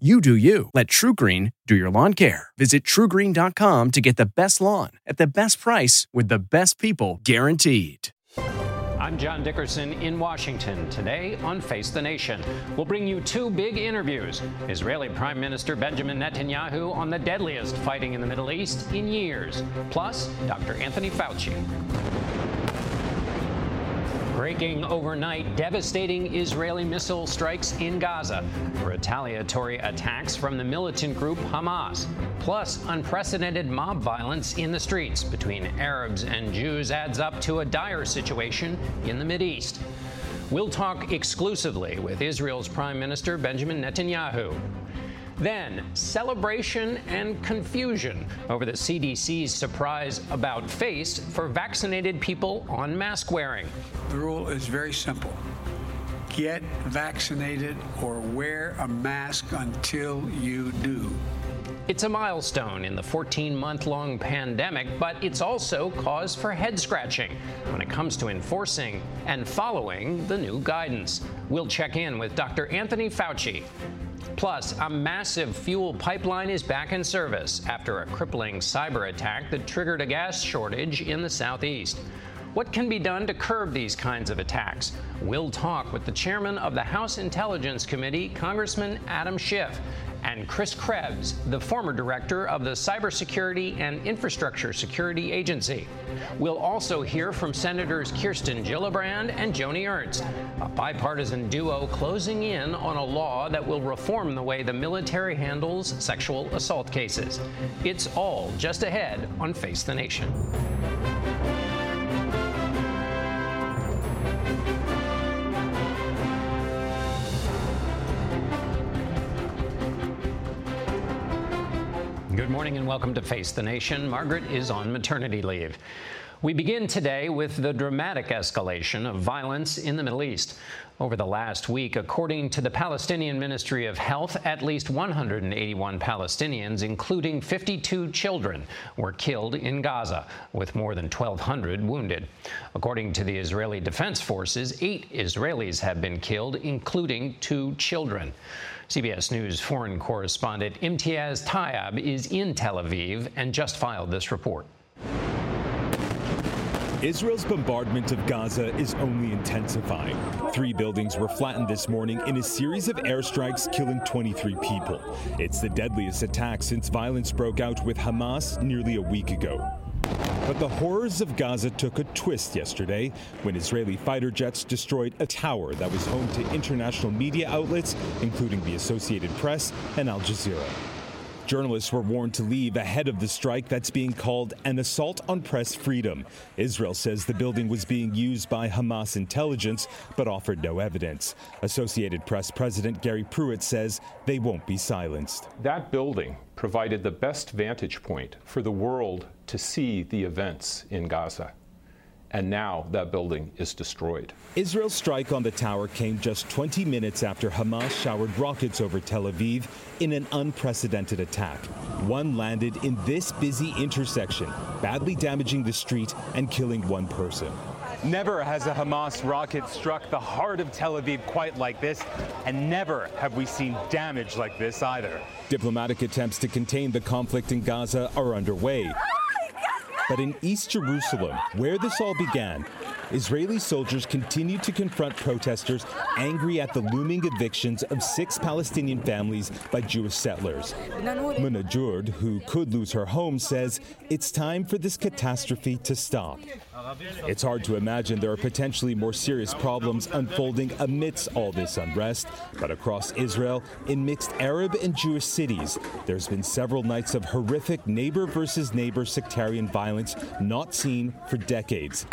You do you. Let TrueGreen do your lawn care. Visit truegreen.com to get the best lawn at the best price with the best people guaranteed. I'm John Dickerson in Washington. Today on Face the Nation, we'll bring you two big interviews Israeli Prime Minister Benjamin Netanyahu on the deadliest fighting in the Middle East in years, plus Dr. Anthony Fauci. Breaking overnight, devastating Israeli missile strikes in Gaza, retaliatory attacks from the militant group Hamas, plus unprecedented mob violence in the streets between Arabs and Jews adds up to a dire situation in the East. We'll talk exclusively with Israel's Prime Minister Benjamin Netanyahu. Then, celebration and confusion over the CDC's surprise about face for vaccinated people on mask wearing. The rule is very simple get vaccinated or wear a mask until you do. It's a milestone in the 14 month long pandemic, but it's also cause for head scratching when it comes to enforcing and following the new guidance. We'll check in with Dr. Anthony Fauci. Plus, a massive fuel pipeline is back in service after a crippling cyber attack that triggered a gas shortage in the southeast. What can be done to curb these kinds of attacks? We'll talk with the chairman of the House Intelligence Committee, Congressman Adam Schiff, and Chris Krebs, the former director of the Cybersecurity and Infrastructure Security Agency. We'll also hear from Senators Kirsten Gillibrand and Joni Ernst, a bipartisan duo closing in on a law that will reform the way the military handles sexual assault cases. It's all just ahead on Face the Nation. Morning and welcome to Face the Nation. Margaret is on maternity leave. We begin today with the dramatic escalation of violence in the Middle East. Over the last week, according to the Palestinian Ministry of Health, at least 181 Palestinians, including 52 children, were killed in Gaza, with more than 1,200 wounded. According to the Israeli Defense Forces, eight Israelis have been killed, including two children. CBS News foreign correspondent Imtiaz Tyab is in Tel Aviv and just filed this report. Israel's bombardment of Gaza is only intensifying. Three buildings were flattened this morning in a series of airstrikes, killing 23 people. It's the deadliest attack since violence broke out with Hamas nearly a week ago. But the horrors of Gaza took a twist yesterday when Israeli fighter jets destroyed a tower that was home to international media outlets, including the Associated Press and Al Jazeera. Journalists were warned to leave ahead of the strike that's being called an assault on press freedom. Israel says the building was being used by Hamas intelligence, but offered no evidence. Associated Press President Gary Pruitt says they won't be silenced. That building provided the best vantage point for the world to see the events in Gaza and now that building is destroyed. Israel's strike on the tower came just 20 minutes after Hamas showered rockets over Tel Aviv in an unprecedented attack. One landed in this busy intersection, badly damaging the street and killing one person. Never has a Hamas rocket struck the heart of Tel Aviv quite like this, and never have we seen damage like this either. Diplomatic attempts to contain the conflict in Gaza are underway. But in East Jerusalem, where this all began, Israeli soldiers continued to confront protesters angry at the looming evictions of six Palestinian families by Jewish settlers. Muna Jurd, who could lose her home, says it's time for this catastrophe to stop. It's hard to imagine there are potentially more serious problems unfolding amidst all this unrest, but across Israel, in mixed Arab and Jewish cities, there's been several nights of horrific neighbor versus neighbor sectarian violence not seen for decades.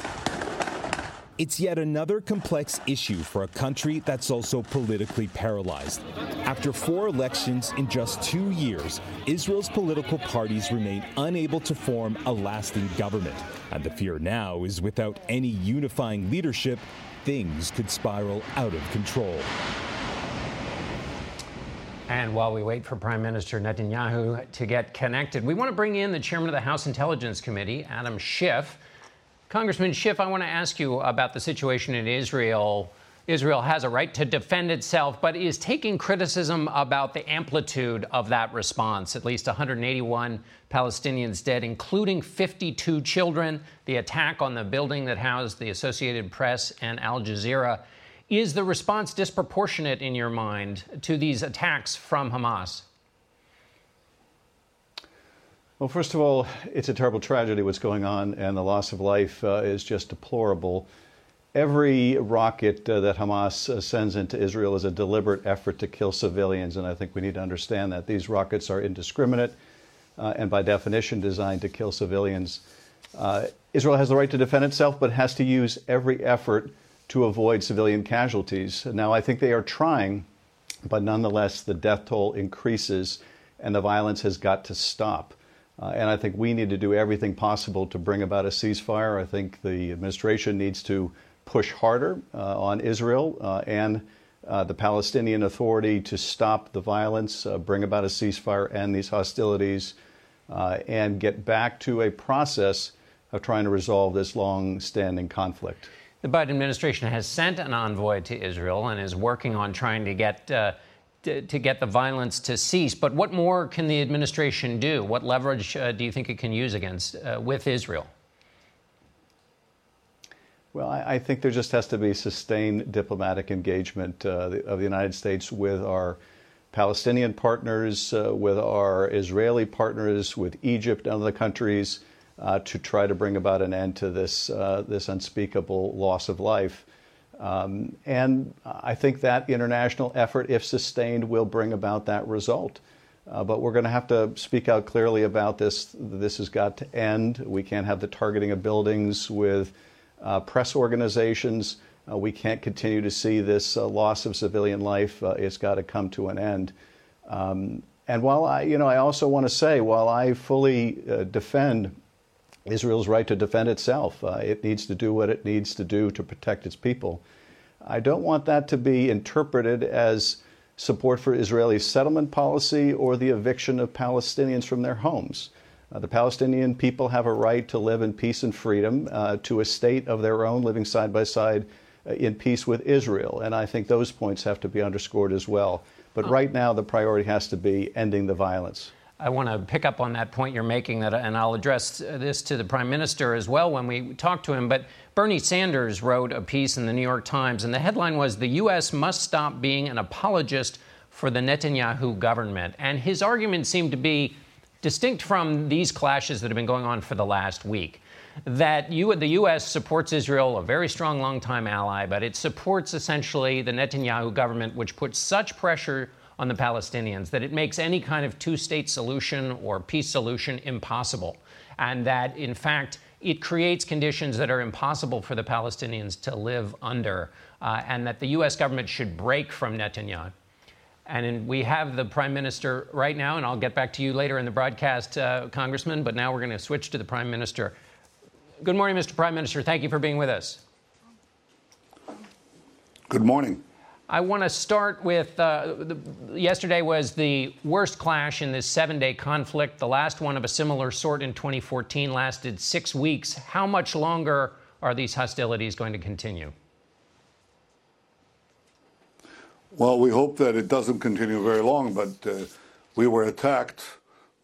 It's yet another complex issue for a country that's also politically paralyzed. After four elections in just two years, Israel's political parties remain unable to form a lasting government. And the fear now is without any unifying leadership, things could spiral out of control. And while we wait for Prime Minister Netanyahu to get connected, we want to bring in the chairman of the House Intelligence Committee, Adam Schiff. Congressman Schiff, I want to ask you about the situation in Israel. Israel has a right to defend itself, but is taking criticism about the amplitude of that response. At least 181 Palestinians dead, including 52 children. The attack on the building that housed the Associated Press and Al Jazeera. Is the response disproportionate in your mind to these attacks from Hamas? Well, first of all, it's a terrible tragedy what's going on, and the loss of life uh, is just deplorable. Every rocket uh, that Hamas uh, sends into Israel is a deliberate effort to kill civilians, and I think we need to understand that. These rockets are indiscriminate uh, and, by definition, designed to kill civilians. Uh, Israel has the right to defend itself, but has to use every effort to avoid civilian casualties. Now, I think they are trying, but nonetheless, the death toll increases, and the violence has got to stop. Uh, and I think we need to do everything possible to bring about a ceasefire. I think the administration needs to push harder uh, on Israel uh, and uh, the Palestinian Authority to stop the violence, uh, bring about a ceasefire, end these hostilities, uh, and get back to a process of trying to resolve this long standing conflict. The Biden administration has sent an envoy to Israel and is working on trying to get to, to, get the violence to cease. But what more can the administration do? What leverage uh, do you think it can use against uh, with Israel? Well, I, I, think there just has to be sustained diplomatic engagement uh, of the United States with our Palestinian partners, uh, with our Israeli partners, with Egypt and other countries uh, to try to bring about an end to this uh, this unspeakable loss of life. Um, and I think that international effort, if sustained, will bring about that result. Uh, but we're going to have to speak out clearly about this. This has got to end. We can't have the targeting of buildings with uh, press organizations. Uh, we can't continue to see this uh, loss of civilian life. Uh, it's got to come to an end. Um, and while I, you know, I also want to say, while I fully uh, defend Israel's right to defend itself. It needs to do what it needs to do to protect its people. I don't want that to be interpreted as support for Israeli settlement policy or the eviction of Palestinians from their homes. Uh, the Palestinian people have a right to live in peace and freedom, uh, to a state of their own, living side by side uh, in peace with Israel. And I think those points have to be underscored as well. But right now, the priority has to be ending the violence. I want to pick up on that point you're making, that, and I'll address this to the Prime Minister as well when we talk to him. But Bernie Sanders wrote a piece in the New York Times, and the headline was The U.S. must stop being an apologist for the Netanyahu government. And his argument seemed to be distinct from these clashes that have been going on for the last week. That you, the U.S. supports Israel, a very strong, long-time ally, but it supports essentially the Netanyahu government, which puts such pressure on the Palestinians, that it makes any kind of two state solution or peace solution impossible. And that, in fact, it creates conditions that are impossible for the Palestinians to live under, uh, and that the U.S. government should break from Netanyahu. And in, we have the prime minister right now, and I'll get back to you later in the broadcast, uh, Congressman, but now we're going to switch to the prime minister. Good morning, Mr. Prime Minister. Thank you for being with us. Good morning. I want to start with uh, the, yesterday was the worst clash in this seven day conflict. The last one of a similar sort in 2014 lasted six weeks. How much longer are these hostilities going to continue? Well, we hope that it doesn't continue very long, but uh, we were attacked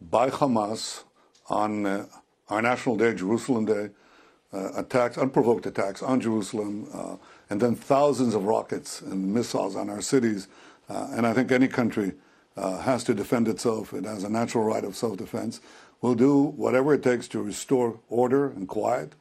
by Hamas on uh, our National Day, Jerusalem Day, uh, attacks, unprovoked attacks on Jerusalem uh, and then thousands of rockets and missiles on our cities. Uh, and I think any country uh, has to defend itself. It has a natural right of self-defense. We'll do whatever it takes to restore order and quiet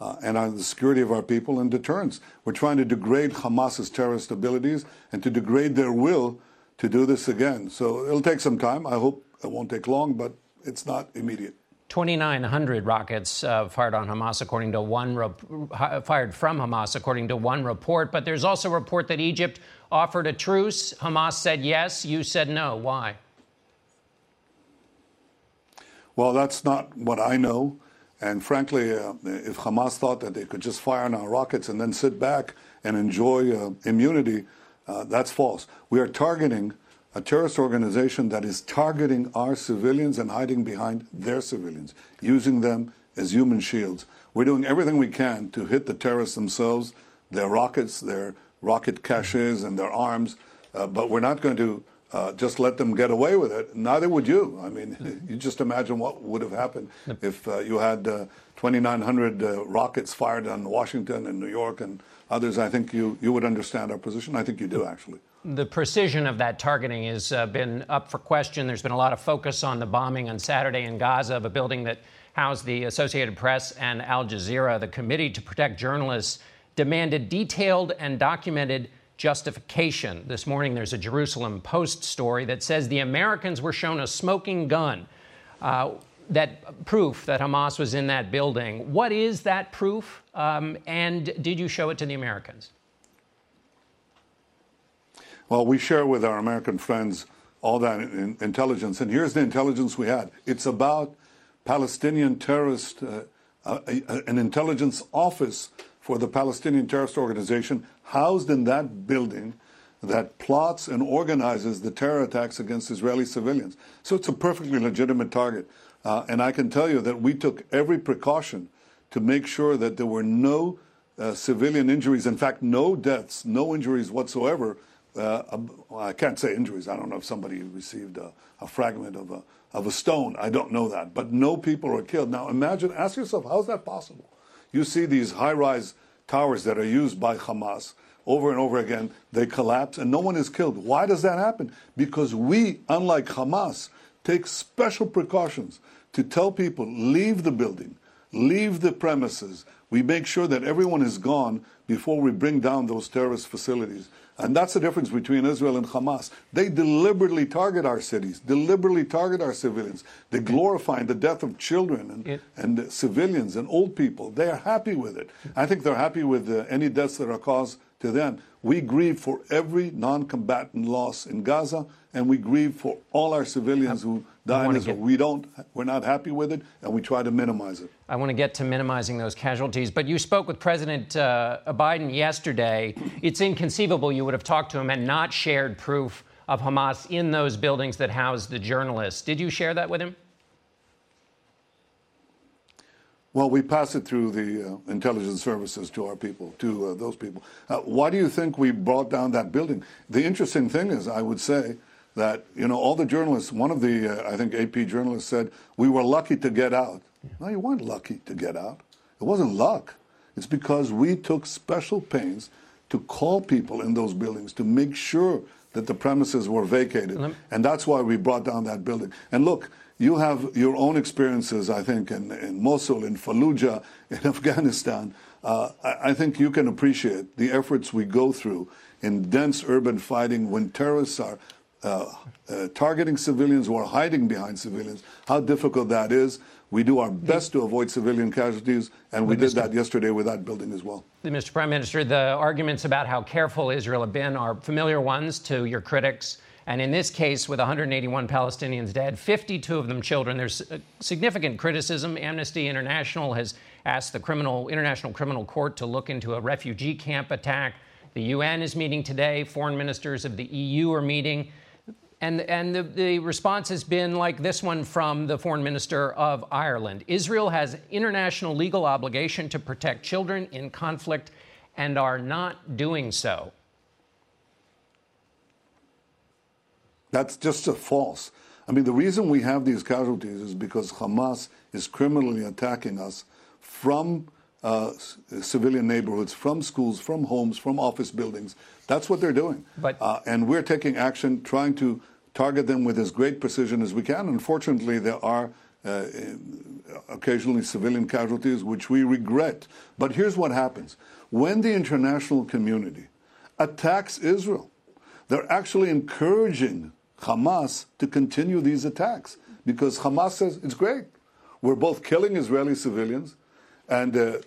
uh, and the security of our people and deterrence. We're trying to degrade Hamas's terrorist abilities and to degrade their will to do this again. So it'll take some time. I hope it won't take long, but it's not immediate. 2,900 rockets uh, fired on Hamas, according to one fired from Hamas, according to one report. But there's also a report that Egypt offered a truce. Hamas said yes. You said no. Why? Well, that's not what I know. And frankly, uh, if Hamas thought that they could just fire on our rockets and then sit back and enjoy uh, immunity, uh, that's false. We are targeting a terrorist organization that is targeting our civilians and hiding behind their civilians, using them as human shields. We're doing everything we can to hit the terrorists themselves, their rockets, their rocket caches, and their arms, uh, but we're not going to uh, just let them get away with it. Neither would you. I mean, you just imagine what would have happened if uh, you had uh, 2,900 uh, rockets fired on Washington and New York and others. I think you, you would understand our position. I think you do, actually the precision of that targeting has uh, been up for question. There's been a lot of focus on the bombing on Saturday in Gaza of a building that housed the Associated Press and Al Jazeera. The Committee to Protect Journalists demanded detailed and documented justification. This morning, there's a Jerusalem Post story that says the Americans were shown a smoking gun. Uh, that proof that Hamas was in that building. What is that proof? Um, and did you show it to the Americans? Well, we share with our American friends all that in, intelligence. And here's the intelligence we had it's about Palestinian terrorist, uh, uh, an intelligence office for the Palestinian terrorist organization housed in that building that plots and organizes the terror attacks against Israeli civilians. So it's a perfectly legitimate target. Uh, and I can tell you that we took every precaution to make sure that there were no uh, civilian injuries, in fact, no deaths, no injuries whatsoever uh, I can't say injuries. I don't know if somebody received a, a, fragment of a, of a stone. I don't know that. But no people are killed. Now imagine, ask yourself, how is that possible? You see these high rise towers that are used by Hamas over and over again, they collapse and no one is killed. Why does that happen? Because we, unlike Hamas, take special precautions to tell people leave the building, leave the premises. We make sure that everyone is gone before we bring down those terrorist facilities. And that's the difference between Israel and Hamas. They deliberately target our cities, deliberately target our civilians. They glorify the death of children and, it, and civilians and old people. They are happy with it. I think they're happy with uh, any deaths that are caused to them. We grieve for every non combatant loss in Gaza, and we grieve for all our civilians who die in Israel. Get, we don't, we're not happy with it, and we try to minimize it. I want to get to minimizing those casualties, but you spoke with President uh, Biden yesterday. It's inconceivable you would have talked to him and not shared proof of Hamas in those buildings that housed the journalists. Did you share that with him? Well, we pass it through the uh, intelligence services to our people, to uh, those people. Uh, why do you think we brought down that building? The interesting thing is, I would say, that you know all the journalists. One of the uh, I think AP journalists said we were lucky to get out. No, you weren't lucky to get out. It wasn't luck. It's because we took special pains to call people in those buildings to make sure that the premises were vacated, and that's why we brought down that building. And look you have your own experiences, I think, in, in Mosul, in Fallujah, in Afghanistan. Uh, I, I, think you can appreciate the efforts we go through in dense urban fighting when terrorists are uh, uh, targeting civilians or hiding behind civilians, how difficult that is. We do our best to avoid civilian casualties, and we did that yesterday with that building as well. Mr. Prime Minister, the arguments about how careful Israel have been are familiar ones to your critics. And in this case, with 181 Palestinians dead, 52 of them children, there's uh, significant criticism. Amnesty International has asked the criminal, International Criminal Court to look into a refugee camp attack. The UN is meeting today. Foreign ministers of the EU are meeting. And, and the, the response has been like this one from the foreign minister of Ireland Israel has international legal obligation to protect children in conflict and are not doing so. That's just a false. I mean, the reason we have these casualties is because Hamas is criminally attacking us from uh, civilian neighborhoods, from schools, from homes, from office buildings. That's what they're doing. But, uh, and we're taking action, trying to target them with as great precision as we can. Unfortunately, there are uh, occasionally civilian casualties, which we regret. But here's what happens when the international community attacks Israel, they're actually encouraging Hamas to continue these attacks because Hamas says it's great. We're both killing Israeli civilians, and uh,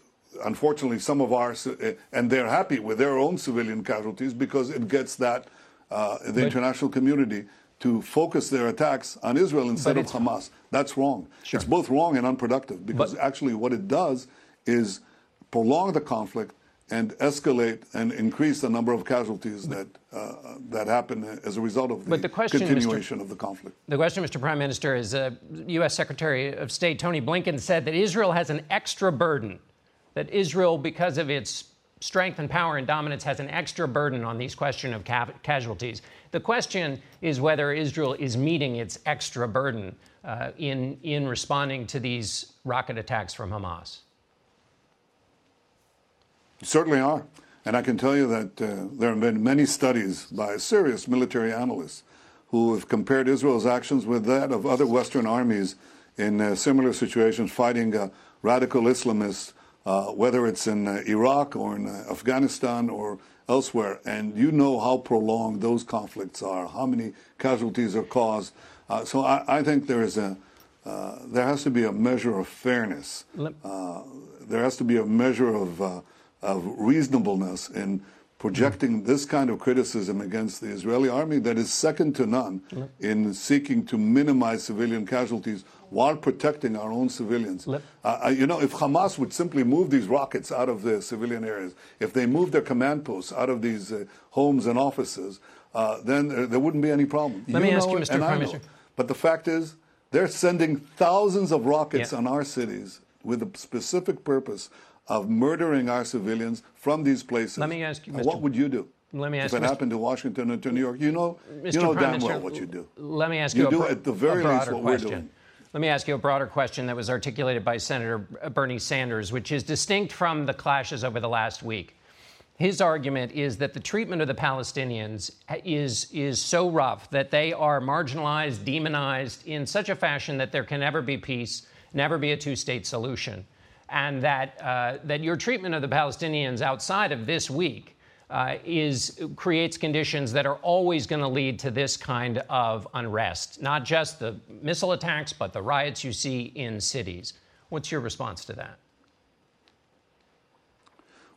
unfortunately, some of our uh, and they're happy with their own civilian casualties because it gets that uh, the But- international community to focus their attacks on Israel instead of Hamas. That's wrong. Sure. It's both wrong and unproductive because But- actually what it does is prolong the conflict and escalate and increase the number of casualties that uh, that happen as a result of the, But the question, Mr. continuation of the conflict. The question, Mr. Prime Minister, is uh, U.S. Secretary of State Tony Blinken said that Israel has an extra burden, that Israel, because of its strength and power and dominance, has an extra burden on these question of ca- casualties. The question is whether Israel is meeting its extra burden uh, in, in responding to these rocket attacks from Hamas. Certainly are. And I can tell you that uh, there have been many studies by serious military analysts who have compared Israel's actions with that of other Western armies in uh, similar situations fighting uh, radical Islamists, uh, whether it's in uh, Iraq or in uh, Afghanistan or elsewhere. And you know how prolonged those conflicts are, how many casualties are caused. Uh, so I, I think there is a uh, there has to be a measure of fairness. Uh, there has to be a measure of, uh, of reasonableness in projecting this kind of criticism against the Israeli army that is second to none in seeking to minimize civilian casualties while protecting our own civilians. Uh, uh, you know, if Hamas would simply move these rockets out of the civilian areas, if they moved their command posts out of these uh, homes and offices, uh, then there, there wouldn't be any problem. Let me ask you, Mr. Prime Minister. But the fact is, they're sending thousands of rockets Yeah. on our cities with the specific purpose of murdering our civilians from these places. Let me ask you, Mr. What would you do? Let me ask you. if it Mr. happened to Washington or to New York, you know, Mr. you know Prime damn Minister, well what you do. Let me ask You you, a do at the very least what we're question. doing. Let me ask you a broader question that was articulated by Senator Bernie Sanders, which is distinct from the clashes over the last week. His argument is that the treatment of the Palestinians is, is so rough that they are marginalized, demonized in such a fashion that there can never be peace, never be a two state solution. And that, uh, that your treatment of the Palestinians outside of this week uh, is creates conditions that are always going to lead to this kind of unrest, not just the missile attacks, but the riots you see in cities. What's your response to that?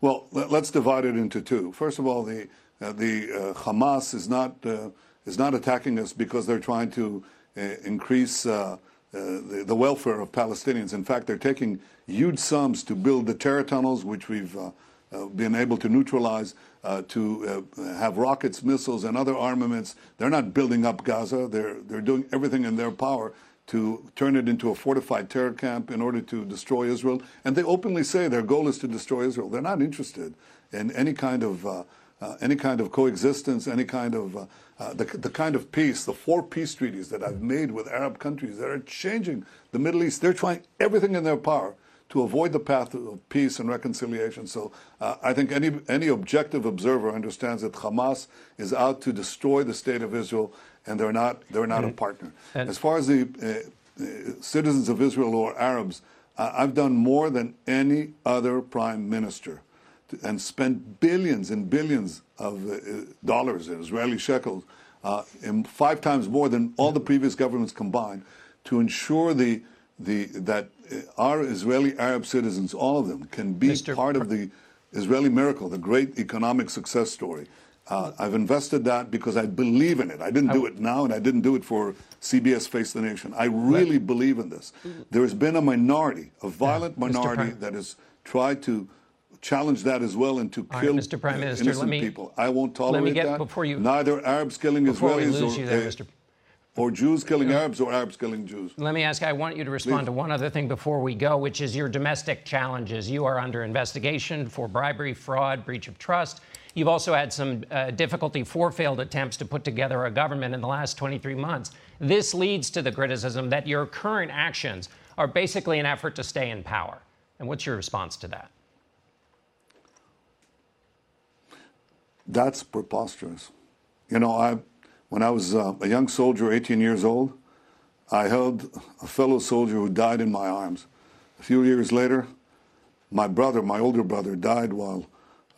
Well, let- let's divide it into two. First of all, the uh, the uh, Hamas is not uh, is not attacking us because they're trying to uh, increase uh, the, the welfare of Palestinians. In fact, they're taking huge sums to build the terror tunnels, which we've uh, uh, been able to neutralize, uh, to have rockets, missiles, and other armaments. They're not building up Gaza. They're they're doing everything in their power to turn it into a fortified terror camp in order to destroy Israel. And they openly say their goal is to destroy Israel. They're not interested in any kind of uh, uh, any kind of coexistence, any kind of uh, the, the kind of peace, the four peace treaties that I've made with Arab countries that are changing the Middle East. They're trying everything in their power to avoid the path of peace and reconciliation. So uh, I think any any objective observer understands that Hamas is out to destroy the state of Israel, and they're not they're not a partner. and- as far as the uh, uh, citizens of Israel or Arabs, uh, I've done more than any other prime minister to, and spent billions and billions of uh, uh, dollars in Israeli shekels, uh, in five times more than all the previous governments combined, to ensure the the that our Israeli Arab citizens, all of them, can be Mr. part of the Israeli miracle, the great economic success story. Uh, I've invested that because I believe in it. I didn't do it now, and I didn't do it for CBS Face the Nation. I really believe in this. There has been a minority, a violent Mr. minority, that has tried to challenge that as well and to All right, kill Mr. Prime Minister, innocent me- people. I won't tolerate let me get- that. before you- Neither Arabs killing Israelis lose or, you there, uh, Mr. or Jews killing Arabs or Arabs killing Jews. Let me ask, I want you to respond Please. to one other thing before we go, which is your domestic challenges. You are under investigation for bribery, fraud, breach of trust. You've also had some uh, difficulty, for failed attempts to put together a government in the last 23 months. This leads to the criticism that your current actions are basically an effort to stay in power. And what's your response to that? That's preposterous. You know, I, when I was uh, a young soldier, 18 years old, I held a fellow soldier who died in my arms. A few years later, my brother, my older brother, died while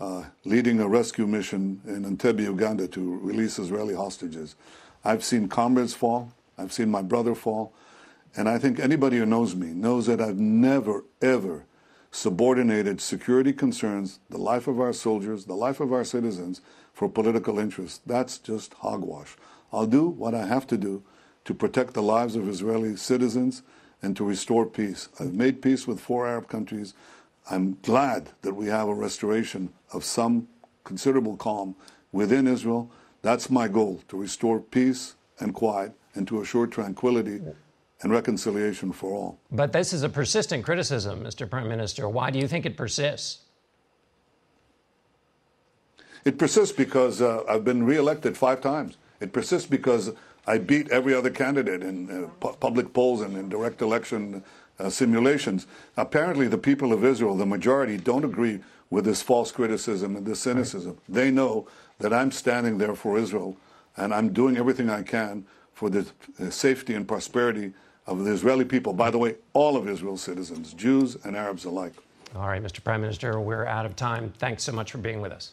uh, leading a rescue mission in Entebbe, Uganda, to release Israeli hostages. I've seen comrades fall. I've seen my brother fall. And I think anybody who knows me knows that I've never, ever subordinated security concerns, the life of our soldiers, the life of our citizens, for political interests. That's just hogwash. I'll do what I have to do to protect the lives of Israeli citizens and to restore peace. I've made peace with four Arab countries. I'm glad that we have a restoration of some considerable calm within Israel. That's my goal to restore peace and quiet and to assure tranquility and reconciliation for all. But this is a persistent criticism, Mr. Prime Minister. Why do you think it persists? It persists because uh, I've been reelected five times. It persists because I beat every other candidate in uh, pu- public polls and in direct election uh, simulations. Apparently, the people of Israel, the majority, don't agree with this false criticism and this cynicism. Right. They know that I'm standing there for Israel and I'm doing everything I can for the safety and prosperity of the Israeli people. By the way, all of Israel's citizens, Jews and Arabs alike. All right, Mr. Prime Minister, we're out of time. Thanks so much for being with us.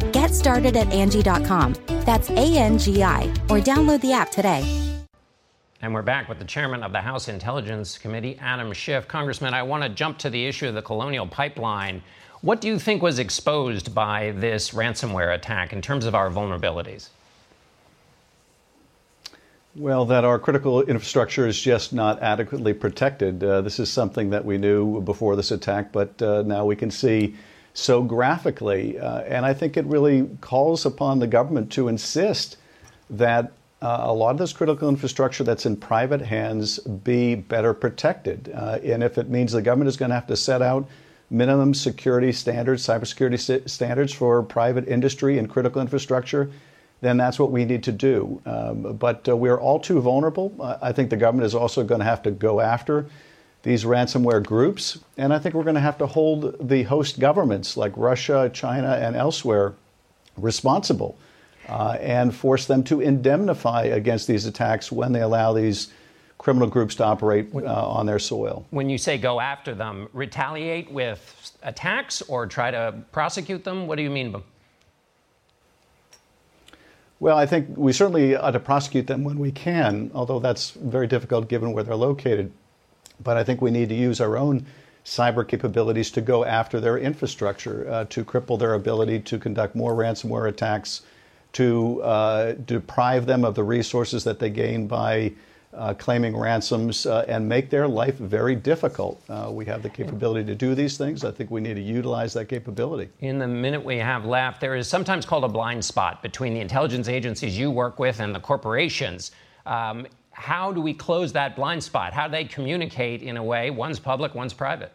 Get started at Angie.com. That's A N G I, or download the app today. And we're back with the chairman of the House Intelligence Committee, Adam Schiff. Congressman, I want to jump to the issue of the Colonial Pipeline. What do you think was exposed by this ransomware attack in terms of our vulnerabilities? Well, that our critical infrastructure is just not adequately protected. Uh, this is something that we knew before this attack, but uh, now we can see so graphically. Uh, and I think it really calls upon the government to insist that uh, a lot of this critical infrastructure that's in private hands be better protected. Uh, and if it means the government is going to have to set out minimum security standards, cybersecurity standards for private industry and critical infrastructure, then that's what we need to do. Um, but uh, we're all too vulnerable. I think the government is also going to have to go after these ransomware groups. And I think we're going to have to hold the host governments like Russia, China, and elsewhere responsible uh, and force them to indemnify against these attacks when they allow these criminal groups to operate uh, on their soil. When you say go after them, retaliate with attacks or try to prosecute them? What do you mean? Well, I think we certainly ought to prosecute them when we can, although that's very difficult given where they're located. But I think we need to use our own cyber capabilities to go after their infrastructure, uh, to cripple their ability to conduct more ransomware attacks, to uh, deprive them of the resources that they gain by uh, claiming ransoms uh, and make their life very difficult. Uh, we have the capability to do these things. I think we need to utilize that capability. In the minute we have left, there is sometimes called a blind spot between the intelligence agencies you work with and the corporations. Um, how do we close that blind spot? How do they communicate in a way? One's public, one's private.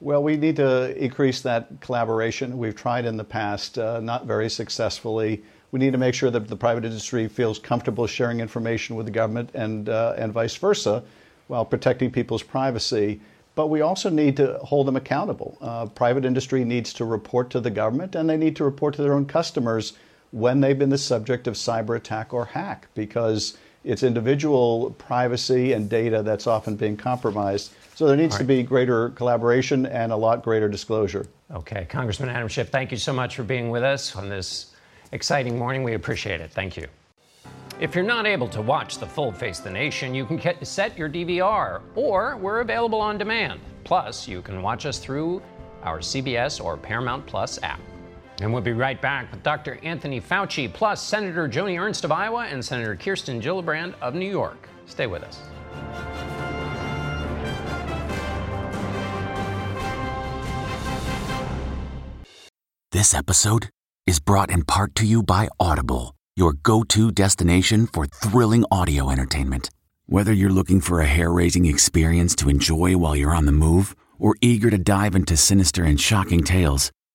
Well, we need to increase that collaboration. We've tried in the past, uh, not very successfully. We need to make sure that the private industry feels comfortable sharing information with the government and, uh, and vice versa while protecting people's privacy. But we also need to hold them accountable. Uh, private industry needs to report to the government and they need to report to their own customers when they've been the subject of cyber attack or hack because it's individual privacy and data that's often being compromised. So there needs right. to be greater collaboration and a lot greater disclosure. Okay, Congressman Adam Schiff, thank you so much for being with us on this exciting morning. We appreciate it. Thank you. If you're not able to watch the full Face the Nation, you can get, set your DVR, or we're available on demand. Plus, you can watch us through our CBS or Paramount Plus app. And we'll be right back with Dr. Anthony Fauci, plus Senator Joni Ernst of Iowa and Senator Kirsten Gillibrand of New York. Stay with us. This episode is brought in part to you by Audible, your go to destination for thrilling audio entertainment. Whether you're looking for a hair raising experience to enjoy while you're on the move or eager to dive into sinister and shocking tales,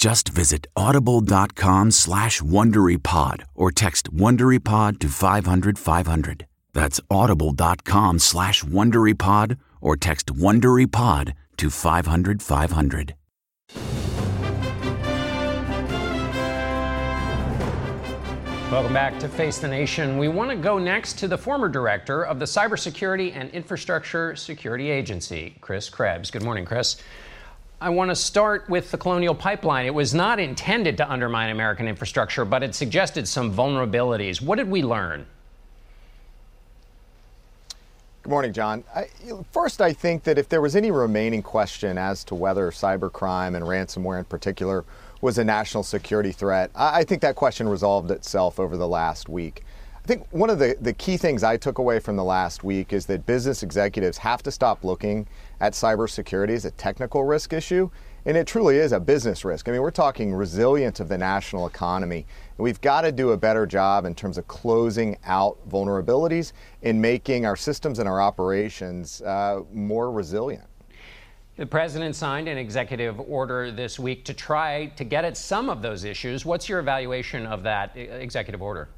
Just visit audible.com slash WonderyPod or text WonderyPod to 500, 500. That's audible.com slash WonderyPod or text WonderyPod to 500, 500. Welcome back to Face the Nation. We want to go next to the former director of the Cybersecurity and Infrastructure Security Agency, Chris Krebs. Good morning, Chris. I want to start with the Colonial Pipeline. It was not intended to undermine American infrastructure, but it suggested some vulnerabilities. What did we learn? Good morning, John. I, first, I think that if there was any remaining question as to whether cybercrime and ransomware in particular was a national security threat. I think that question resolved itself over the last week. I think one of the, the key things I took away from the last week is that business executives have to stop looking at cybersecurity as a technical risk issue, and it truly is a business risk. I mean, we're talking resilience of the national economy, we've got to do a better job in terms of closing out vulnerabilities and making our systems and our operations uh, more resilient. The president signed an executive order this week to try to get at some of those issues. What's your evaluation of that executive order?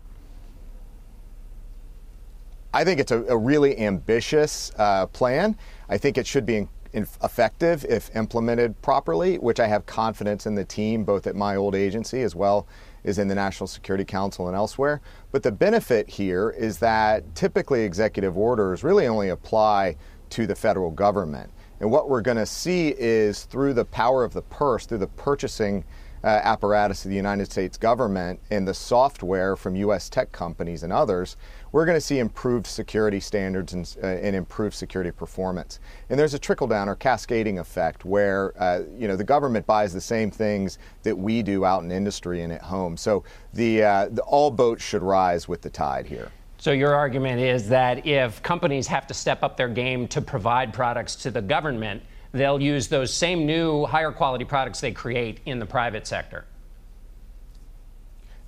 I think it's a, a really ambitious uh, plan. I think it should be in, in effective if implemented properly, which I have confidence in the team, both at my old agency as well as in the National Security Council and elsewhere. But the benefit here is that typically executive orders really only apply to the federal government. And what we're going to see is through the power of the purse, through the purchasing apparatus of the United States government and the software from U.S. tech companies and others, we're going to see improved security standards and, uh, and, improved security performance. And there's a trickle down or cascading effect where uh, you know the government buys the same things that we do out in industry and at home. So the, uh, the all boats should rise with the tide here. So your argument is that if companies have to step up their game to provide products to the government, they'll use those same new higher quality products they create in the private sector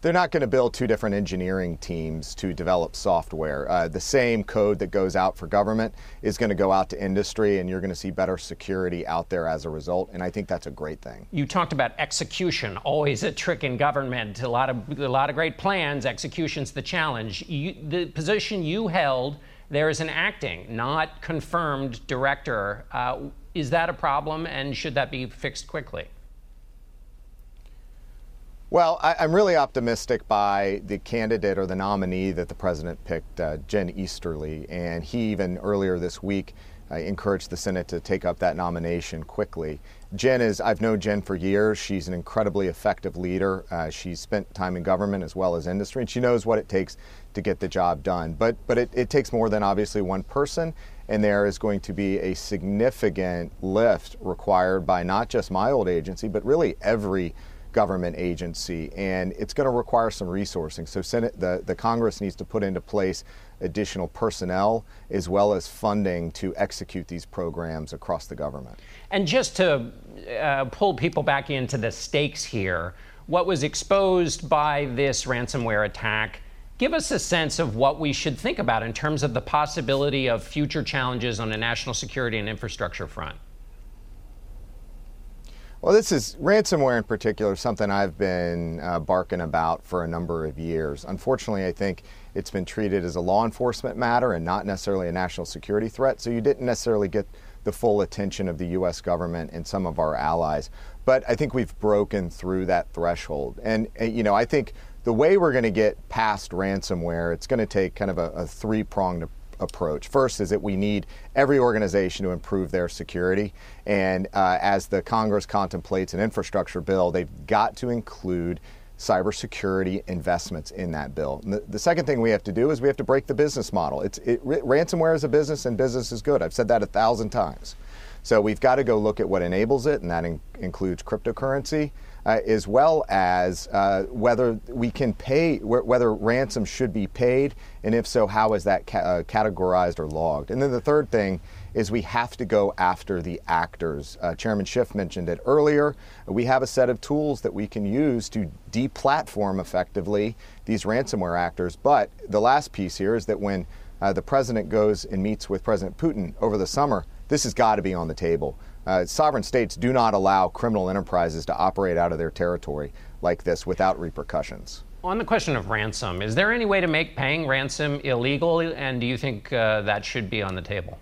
they're not going to build two different engineering teams to develop software. Uh, the same code that goes out for government is going to go out to industry, and you're going to see better security out there as a result. And I think that's a great thing. You talked about execution, always a trick in government. A lot of a lot of great plans. Execution's the challenge. You, the position you held there is an acting, not confirmed director. Uh, is that a problem, and should that be fixed quickly? Well, I, am really optimistic by the candidate or the nominee that the president picked, uh, Jen Easterly, and he even earlier this week uh, encouraged the Senate to take up that nomination quickly. Jen is, I've known Jen for years. She's an incredibly effective leader. Uh, she's spent time in government as well as industry, and she knows what it takes to get the job done. But, but it, it takes more than obviously one person, and there is going to be a significant lift required by not just my old agency, but really every government agency, and it's going to require some resourcing. So Senate, the, the Congress needs to put into place additional personnel as well as funding to execute these programs across the government. And just to uh, pull people back into the stakes here, what was exposed by this ransomware attack give us a sense of what we should think about in terms of the possibility of future challenges on the national security and infrastructure front. Well, this is ransomware in particular, something I've been uh, barking about for a number of years. Unfortunately, I think it's been treated as a law enforcement matter and not necessarily a national security threat, so you didn't necessarily get the full attention of the U.S. government and some of our allies. But I think we've broken through that threshold. And, you know, I think the way we're going to get past ransomware, it's going to take kind of a, a three pronged approach. First is that we need every organization to improve their security. And uh, as the Congress contemplates an infrastructure bill, they've got to include cybersecurity investments in that bill. The, the, second thing we have to do is we have to break the business model. It's, it, ransomware is a business and business is good. I've said that a thousand times. So we've got to go look at what enables it, and that in, includes cryptocurrency. Uh, as well as uh, whether we can pay, whether ransom should be paid, and if so, how is that ca- uh, categorized or logged. And then the third thing is we have to go after the actors. Uh, Chairman Schiff mentioned it earlier. We have a set of tools that we can use to deplatform effectively these ransomware actors. But the last piece here is that when uh, the president goes and meets with President Putin over the summer, this has got to be on the table. Uh, sovereign states do not allow criminal enterprises to operate out of their territory like this without repercussions. On the question of ransom, is there any way to make paying ransom illegal? And do you think uh, that should be on the table?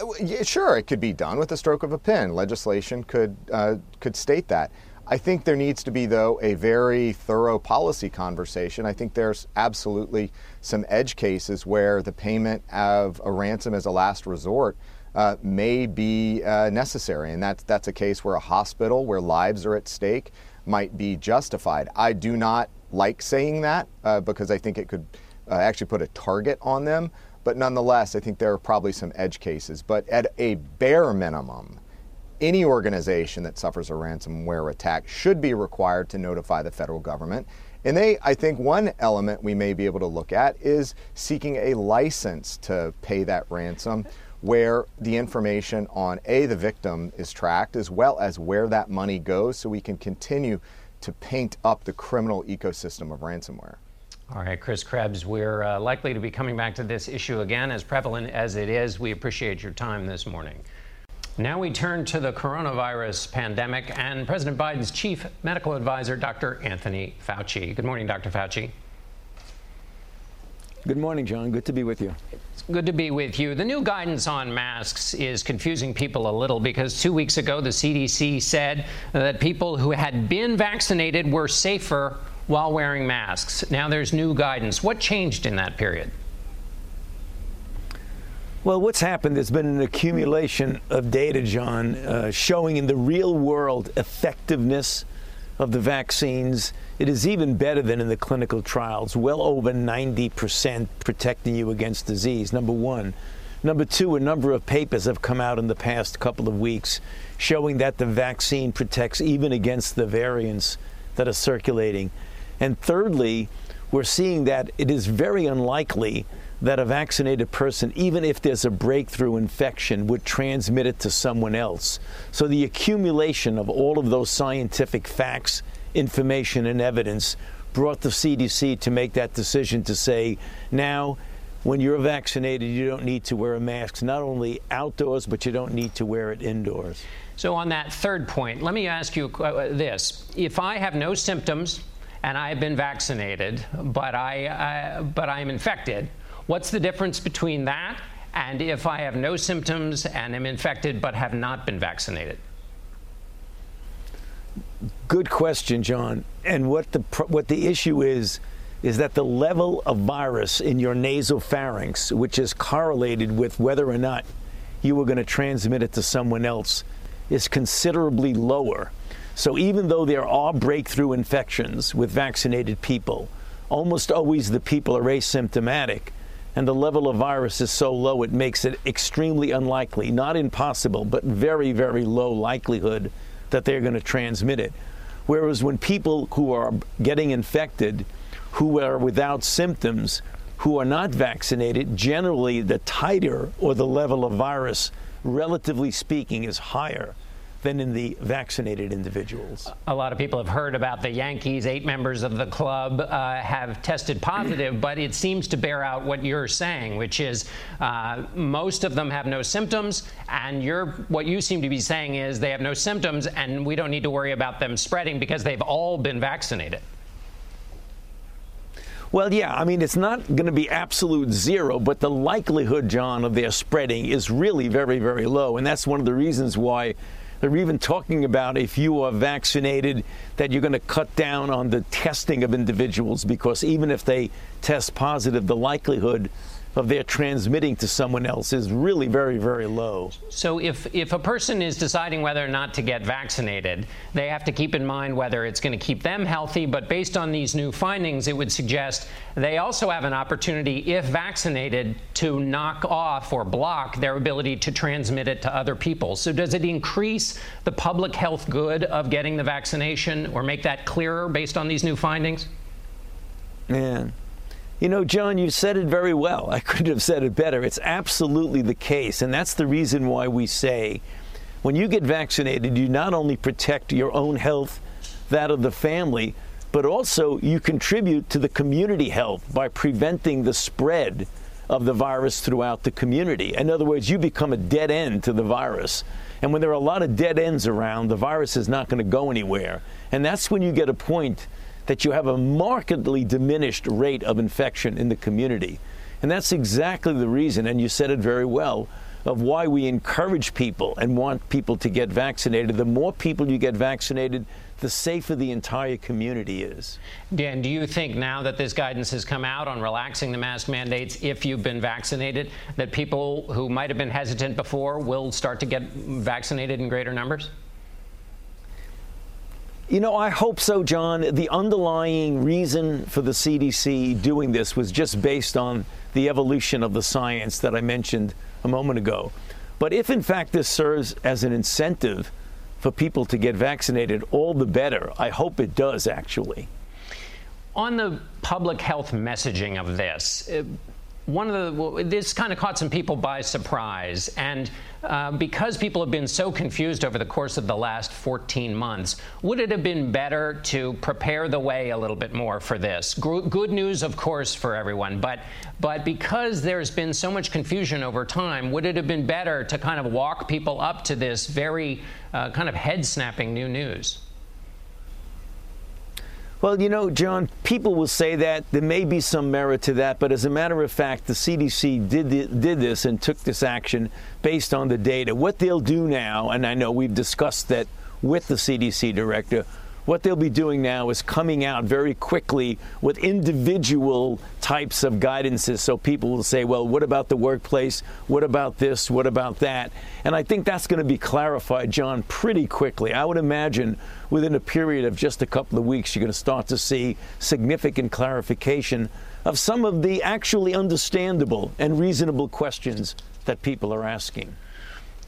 Uh, yeah, sure, it could be done with the stroke of a pen. Legislation could uh, could state that. I think there needs to be, though, a very thorough policy conversation. I think there's absolutely some edge cases where the payment of a ransom as a last resort uh, may be uh, necessary, and that's that's a case where a hospital where lives are at stake might be justified. I do not like saying that uh, because I think it could uh, actually put a target on them. But nonetheless, I think there are probably some edge cases. But at a bare minimum, any organization that suffers a ransomware attack should be required to notify the federal government. And they, I think one element we may be able to look at is seeking a license to pay that ransom where the information on A, the victim is tracked, as well as where that money goes so we can continue to paint up the criminal ecosystem of ransomware. All right, Chris Krebs, we're uh, likely to be coming back to this issue again, as prevalent as it is. We appreciate your time this morning. Now we turn to the coronavirus pandemic and President Biden's chief medical advisor, Dr. Anthony Fauci. Good morning, Dr. Fauci. Good morning, John. Good to be with you. It's good to be with you. The new guidance on masks is confusing people a little because two weeks ago the CDC said that people who had been vaccinated were safer while wearing masks. Now there's new guidance. What changed in that period? Well, what's happened, there's been an accumulation of data, John, uh, showing in the real world effectiveness of the vaccines. It is even better than in the clinical trials, well over 90% protecting you against disease, number one. Number two, a number of papers have come out in the past couple of weeks showing that the vaccine protects even against the variants that are circulating. And thirdly, we're seeing that it is very unlikely that a vaccinated person, even if there's a breakthrough infection, would transmit it to someone else. So the accumulation of all of those scientific facts, information, and evidence brought the CDC to make that decision to say now, when you're vaccinated, you don't need to wear a mask, not only outdoors, but you don't need to wear it indoors. So, on that third point, let me ask you uh, this. If I have no symptoms and I have been vaccinated, but, I, uh, but I'm infected, What's the difference between that and if I have no symptoms and am infected but have not been vaccinated? Good question, John. And what the what the issue is is that the level of virus in your nasopharynx, which is correlated with whether or not you were going to transmit it to someone else, is considerably lower. So even though there are breakthrough infections with vaccinated people, almost always the people are asymptomatic and the level of virus is so low it makes it extremely unlikely, not impossible, but very, very low likelihood that they're going to transmit it. Whereas when people who are getting infected, who are without symptoms, who are not vaccinated, generally the titer or the level of virus, relatively speaking, is higher than in the vaccinated individuals. A lot of people have heard about the Yankees. Eight members of the club uh, have tested positive, but it seems to bear out what you're saying, which is uh, most of them have no symptoms, and you're, what you seem to be saying is they have no symptoms, and we don't need to worry about them spreading because they've all been vaccinated. Well, yeah, I mean, it's not going to be absolute zero, but the likelihood, John, of their spreading is really very, very low. And that's one of the reasons why they're even talking about if you are vaccinated, that you're going to cut down on the testing of individuals because even if they test positive, the likelihood of their transmitting to someone else is really very, very low. So if, if a person is deciding whether or not to get vaccinated, they have to keep in mind whether it's going to keep them healthy. But based on these new findings, it would suggest they also have an opportunity, if vaccinated, to knock off or block their ability to transmit it to other people. So does it increase the public health good of getting the vaccination or make that clearer based on these new findings? Yeah. You know, John, you said it very well. I couldn't have said it better. It's absolutely the case. And that's the reason why we say when you get vaccinated, you not only protect your own health, that of the family, but also you contribute to the community health by preventing the spread of the virus throughout the community. In other words, you become a dead end to the virus. And when there are a lot of dead ends around, the virus is not going to go anywhere. And that's when you get a point that you have a markedly diminished rate of infection in the community. And that's exactly the reason, and you said it very well, of why we encourage people and want people to get vaccinated. The more people you get vaccinated, the safer the entire community is. Dan, do you think now that this guidance has come out on relaxing the mask mandates if you've been vaccinated, that people who might have been hesitant before will start to get vaccinated in greater numbers? You know, I hope so, John. The underlying reason for the CDC doing this was just based on the evolution of the science that I mentioned a moment ago. But if, in fact, this serves as an incentive for people to get vaccinated, all the better. I hope it does, actually. On the public health messaging of this, one of the this kind of caught some people by surprise, and uh, because people have been so confused over the course of the last 14 months, would it have been better to prepare the way a little bit more for this? good news, of course, for everyone, but but because there's been so much confusion over time, would it have been better to kind of walk people up to this very uh, kind of head-snapping new news? Well, you know, John, people will say that. There may be some merit to that, but as a matter of fact, the CDC did, the, did this and took this action based on the data. What they'll do now, and I know we've discussed that with the CDC director, what they'll be doing now is coming out very quickly with individual types of guidances so people will say, well, what about the workplace? What about this? What about that? And I think that's going to be clarified, John, pretty quickly. I would imagine within a period of just a couple of weeks, you're going to start to see significant clarification of some of the actually understandable and reasonable questions that people are asking.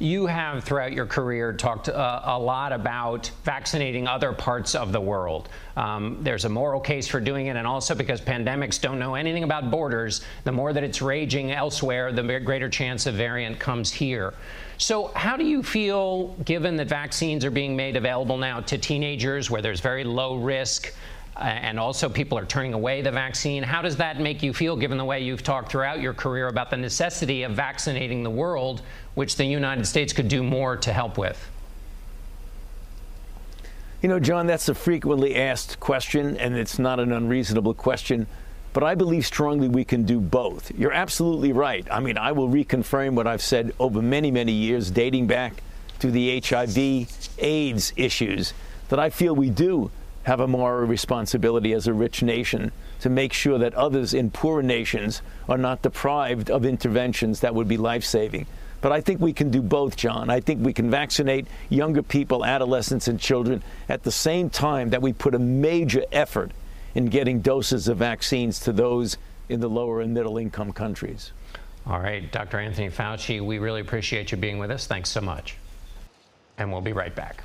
You have, throughout your career, talked uh, a lot about vaccinating other parts of the world. Um, there's a moral case for doing it, and also because pandemics don't know anything about borders, the more that it's raging elsewhere, the greater chance a variant comes here. So, how do you feel, given that vaccines are being made available now to teenagers where there's very low risk? Uh, and also people are turning away the vaccine. How does that make you feel, given the way you've talked throughout your career about the necessity of vaccinating the world, which the United States could do more to help with? You know, John, that's a frequently asked question, and it's not an unreasonable question. But I believe strongly we can do both. You're absolutely right. I mean, I will reconfirm what I've said over many, many years, dating back to the HIV AIDS issues, that I feel we do have a moral responsibility as a rich nation to make sure that others in poorer nations are not deprived of interventions that would be life saving. But I think we can do both, John. I think we can vaccinate younger people, adolescents, and children at the same time that we put a major effort in getting doses of vaccines to those in the lower and middle income countries. All right, Dr. Anthony Fauci, we really appreciate you being with us. Thanks so much. And we'll be right back.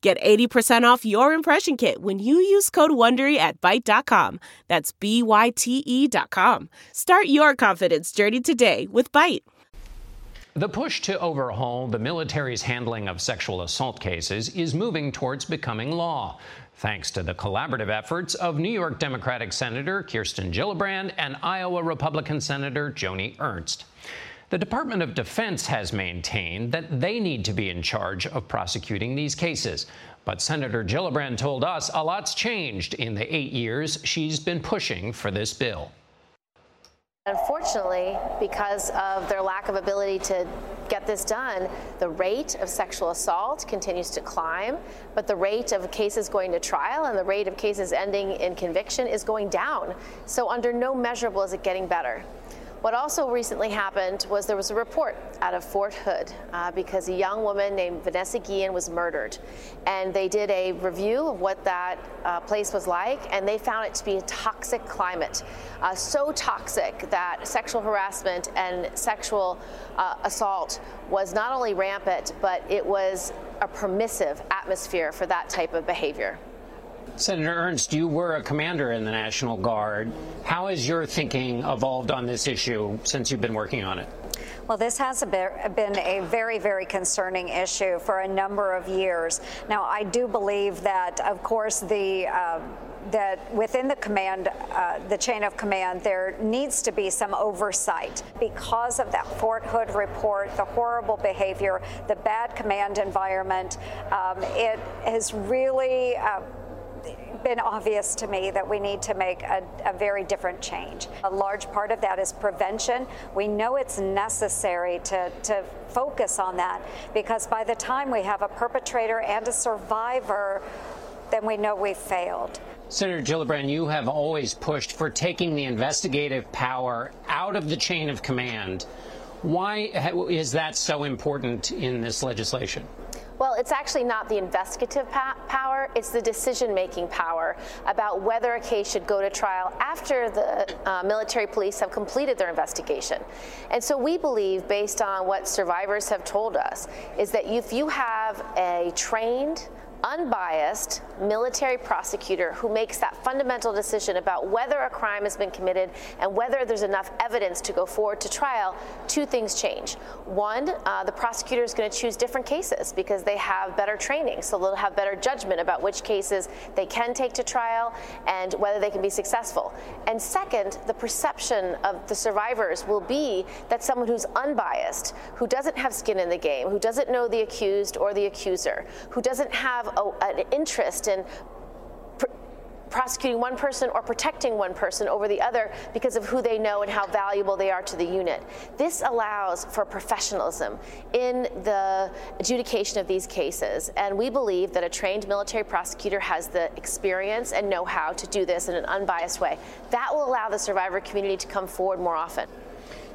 Get 80% off your impression kit when you use code WONDERY at Byte.com. That's B-Y-T-E dot com. Start your confidence journey today with Byte. The push to overhaul the military's handling of sexual assault cases is moving towards becoming law thanks to the collaborative efforts of New York Democratic Senator Kirsten Gillibrand and Iowa Republican Senator Joni Ernst. The Department of Defense has maintained that they need to be in charge of prosecuting these cases. But Senator Gillibrand told us a lot's changed in the eight years she's been pushing for this bill. Unfortunately, because of their lack of ability to get this done, the rate of sexual assault continues to climb, but the rate of cases going to trial and the rate of cases ending in conviction is going down. So, under no measurable is it getting better. What also recently happened was there was a report out of Fort Hood uh, because a young woman named Vanessa Guillen was murdered. And they did a review of what that uh, place was like, and they found it to be a toxic climate. Uh, so toxic that sexual harassment and sexual uh, assault was not only rampant, but it was a permissive atmosphere for that type of behavior. Senator Ernst, you were a commander in the National Guard. How has your thinking evolved on this issue since you've been working on it? Well, this has been a very, very concerning issue for a number of years. Now, I do believe that, of course, the uh, that within the command, uh, the chain of command, there needs to be some oversight because of that Fort Hood report, the horrible behavior, the bad command environment. Um, it has really. Uh, been obvious to me that we need to make a, a, very different change. A large part of that is prevention. We know it's necessary to, to focus on that because by the time we have a perpetrator and a survivor, then we know we've failed. Senator Gillibrand, you have always pushed for taking the investigative power out of the chain of command. Why is that so important in this legislation? Well, it's actually not the investigative power, it's the decision making power about whether a case should go to trial after the uh, military police have completed their investigation. And so we believe, based on what survivors have told us, is that if you have a trained, unbiased military prosecutor who makes that fundamental decision about whether a crime has been committed and whether there's enough evidence to go forward to trial, two things change. One, uh, the prosecutor is going to choose different cases because they have better training, so they'll have better judgment about which cases they can take to trial and whether they can be successful. And second, the perception of the survivors will be that someone who's unbiased, who doesn't have skin in the game, who doesn't know the accused or the accuser, who doesn't have a, an interest in pr- prosecuting one person or protecting one person over the other because of who they know and how valuable they are to the unit. This allows for professionalism in the adjudication of these cases, and we believe that a trained military prosecutor has the experience and know how to do this in an unbiased way. That will allow the survivor community to come forward more often.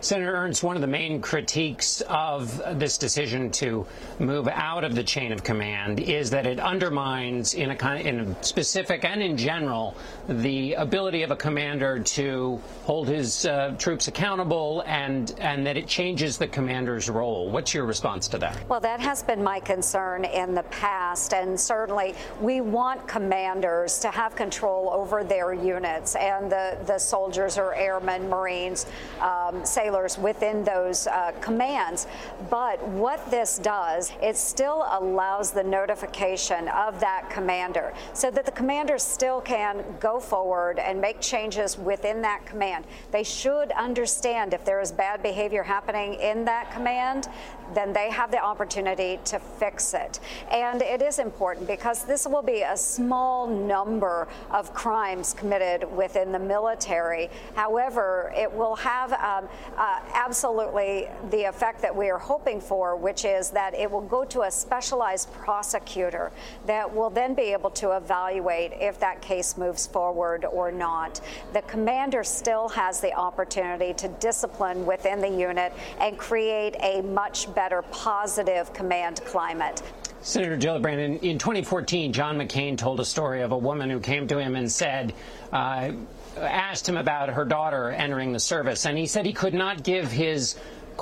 Senator Ernst, one of the main critiques of this decision to move out of the chain of command is that it undermines, in a, kind in a specific and in general, the ability of a commander to hold his uh, troops accountable, and and that it changes the commander's role. What's your response to that? Well, that has been my concern in the past, and certainly we want commanders to have control over their units and the the soldiers or airmen, Marines, um, sailors within those uh, commands. But what this does, it still allows the notification of that commander so that the commander still can go forward and make changes within that command. They should understand if there is bad behavior happening in that command, then they have the opportunity to fix it. And it is important because this will be a small number of crimes committed within the military. However, it will have um, uh, absolutely the effect that we are hoping for, which is that it will go to a specialized prosecutor that will then be able to evaluate if that case moves forward or not. The commander still has the opportunity to discipline within the unit and create a much better positive command climate. Senator Gillibrand, in, in 2014, John McCain told a story of a woman who came to him and said, uh, asked him about her daughter entering the service, and he said he could not give his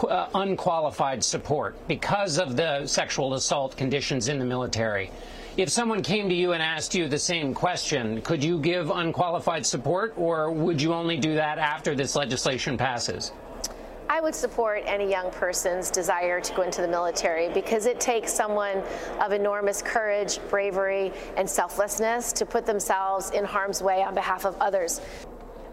uh, unqualified support because of the sexual assault conditions in the military. If someone came to you and asked you the same question, could you give unqualified support, or would you only do that after this legislation passes? I would support any young person's desire to go into the military because it takes someone of enormous courage, bravery, and selflessness to put themselves in harm's way on behalf of others.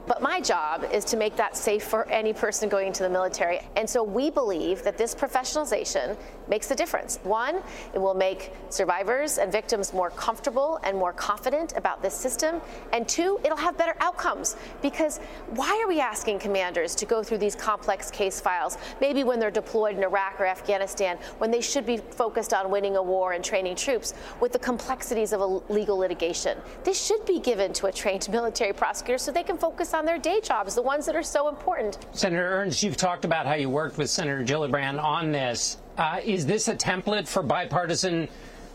But my job is to make that safe for any person going into the military. And so we believe that this professionalization makes a difference. One, it will make survivors and victims more comfortable and more confident about this system. And two, it'll have better outcomes because why are we asking commanders to go through these complex case files, maybe when they're deployed in Iraq or Afghanistan, when they should be focused on winning a war and training troops with the complexities of a legal litigation? This should be given to a trained military prosecutor so they can focus on their day jobs, the ones that are so important. Senator Ernst, you've talked about how you worked with Senator Gillibrand on this. Uh, is this a template for bipartisan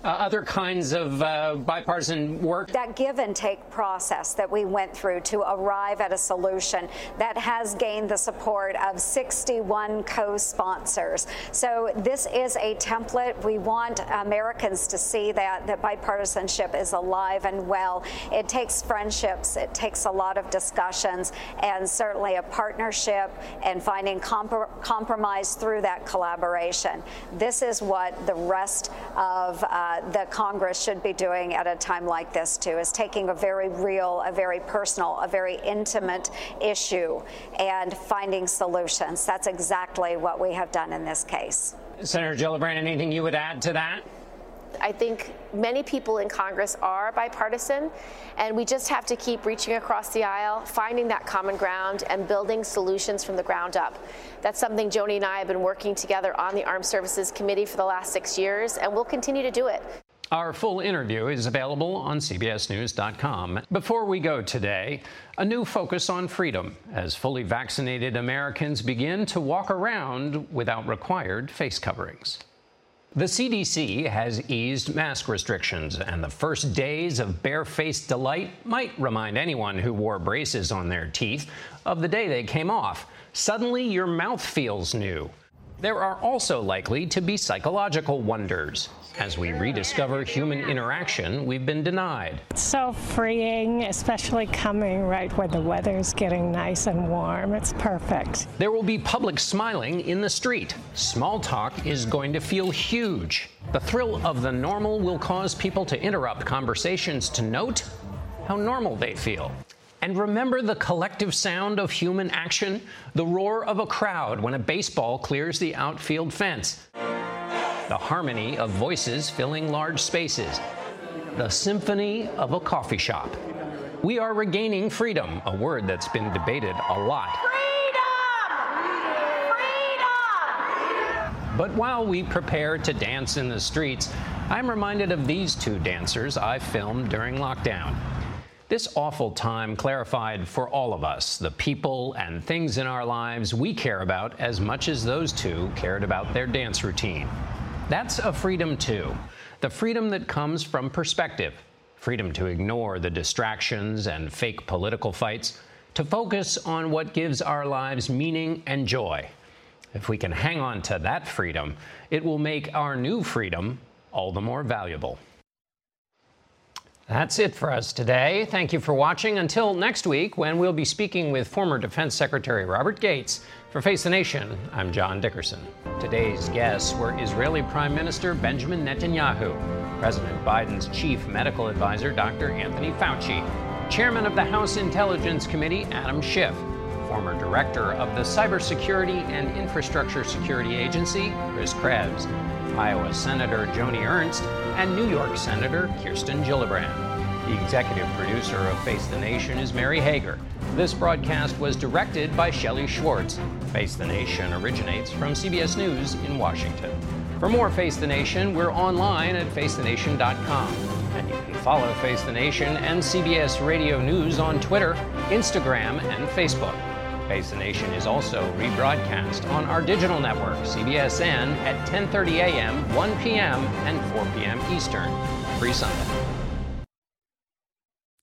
uh, other kinds of uh, bipartisan work? That give and take process that we went through to arrive at a solution that has gained the support of 61 co sponsors. So, this is a template. We want Americans to see that, that bipartisanship is alive and well. It takes friendships, it takes a lot of discussions, and certainly a partnership and finding comp- compromise through that collaboration. This is what the rest of uh, uh, that Congress should be doing at a time like this, too, is taking a very real, a very personal, a very intimate issue and finding solutions. That's exactly what we have done in this case. Senator Gillibrand, anything you would add to that? I think many people in Congress are bipartisan, and we just have to keep reaching across the aisle, finding that common ground, and building solutions from the ground up. That's something Joni and I have been working together on the Armed Services Committee for the last six years, and we'll continue to do it. Our full interview is available on CBSNews.com. Before we go today, a new focus on freedom as fully vaccinated Americans begin to walk around without required face coverings. The CDC has eased mask restrictions, and the first days of barefaced delight might remind anyone who wore braces on their teeth of the day they came off. Suddenly, your mouth feels new. There are also likely to be psychological wonders as we rediscover human interaction we've been denied. It's so freeing, especially coming right where the weather's getting nice and warm. It's perfect. There will be public smiling in the street. Small talk is going to feel huge. The thrill of the normal will cause people to interrupt conversations to note how normal they feel. And remember the collective sound of human action? The roar of a crowd when a baseball clears the outfield fence. The harmony of voices filling large spaces. The symphony of a coffee shop. We are regaining freedom, a word that's been debated a lot. But while we prepare to dance in the streets, I'm reminded of these two dancers I filmed during lockdown. This awful time clarified for all of us the people and things in our lives we care about as much as those two cared about their dance routine. That's a freedom, too. The freedom that comes from perspective freedom to ignore the distractions and fake political fights, to focus on what gives our lives meaning and joy. If we can hang on to that freedom, it will make our new freedom all the more valuable. That's it for us today. Thank you for watching. Until next week, when we'll be speaking with former Defense Secretary Robert Gates. For Face the Nation, I'm John Dickerson. Today's guests were Israeli Prime Minister Benjamin Netanyahu, President Biden's chief medical advisor, Dr. Anthony Fauci, Chairman of the House Intelligence Committee, Adam Schiff, former Director of the Cybersecurity and Infrastructure Security Agency, Chris Krebs, Iowa Senator Joni Ernst, and New York Senator Kirsten Gillibrand. The executive producer of Face the Nation is Mary Hager. This broadcast was directed by Shelley Schwartz. Face the Nation originates from CBS News in Washington. For more Face the Nation, we're online at facethenation.com. And you can follow Face the Nation and CBS Radio News on Twitter, Instagram, and Facebook. Face the Nation is also rebroadcast on our digital network, CBSN, at 10:30 a.m., 1 p.m., and 4 p.m. Eastern. Free Sunday.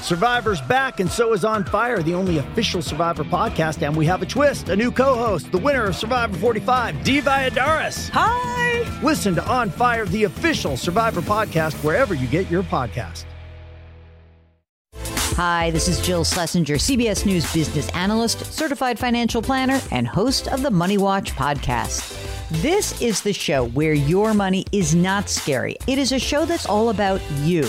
Survivor's back, and so is On Fire, the only official Survivor podcast. And we have a twist a new co host, the winner of Survivor 45, Dee Valladares. Hi! Listen to On Fire, the official Survivor podcast, wherever you get your podcast. Hi, this is Jill Schlesinger, CBS News business analyst, certified financial planner, and host of the Money Watch podcast. This is the show where your money is not scary. It is a show that's all about you.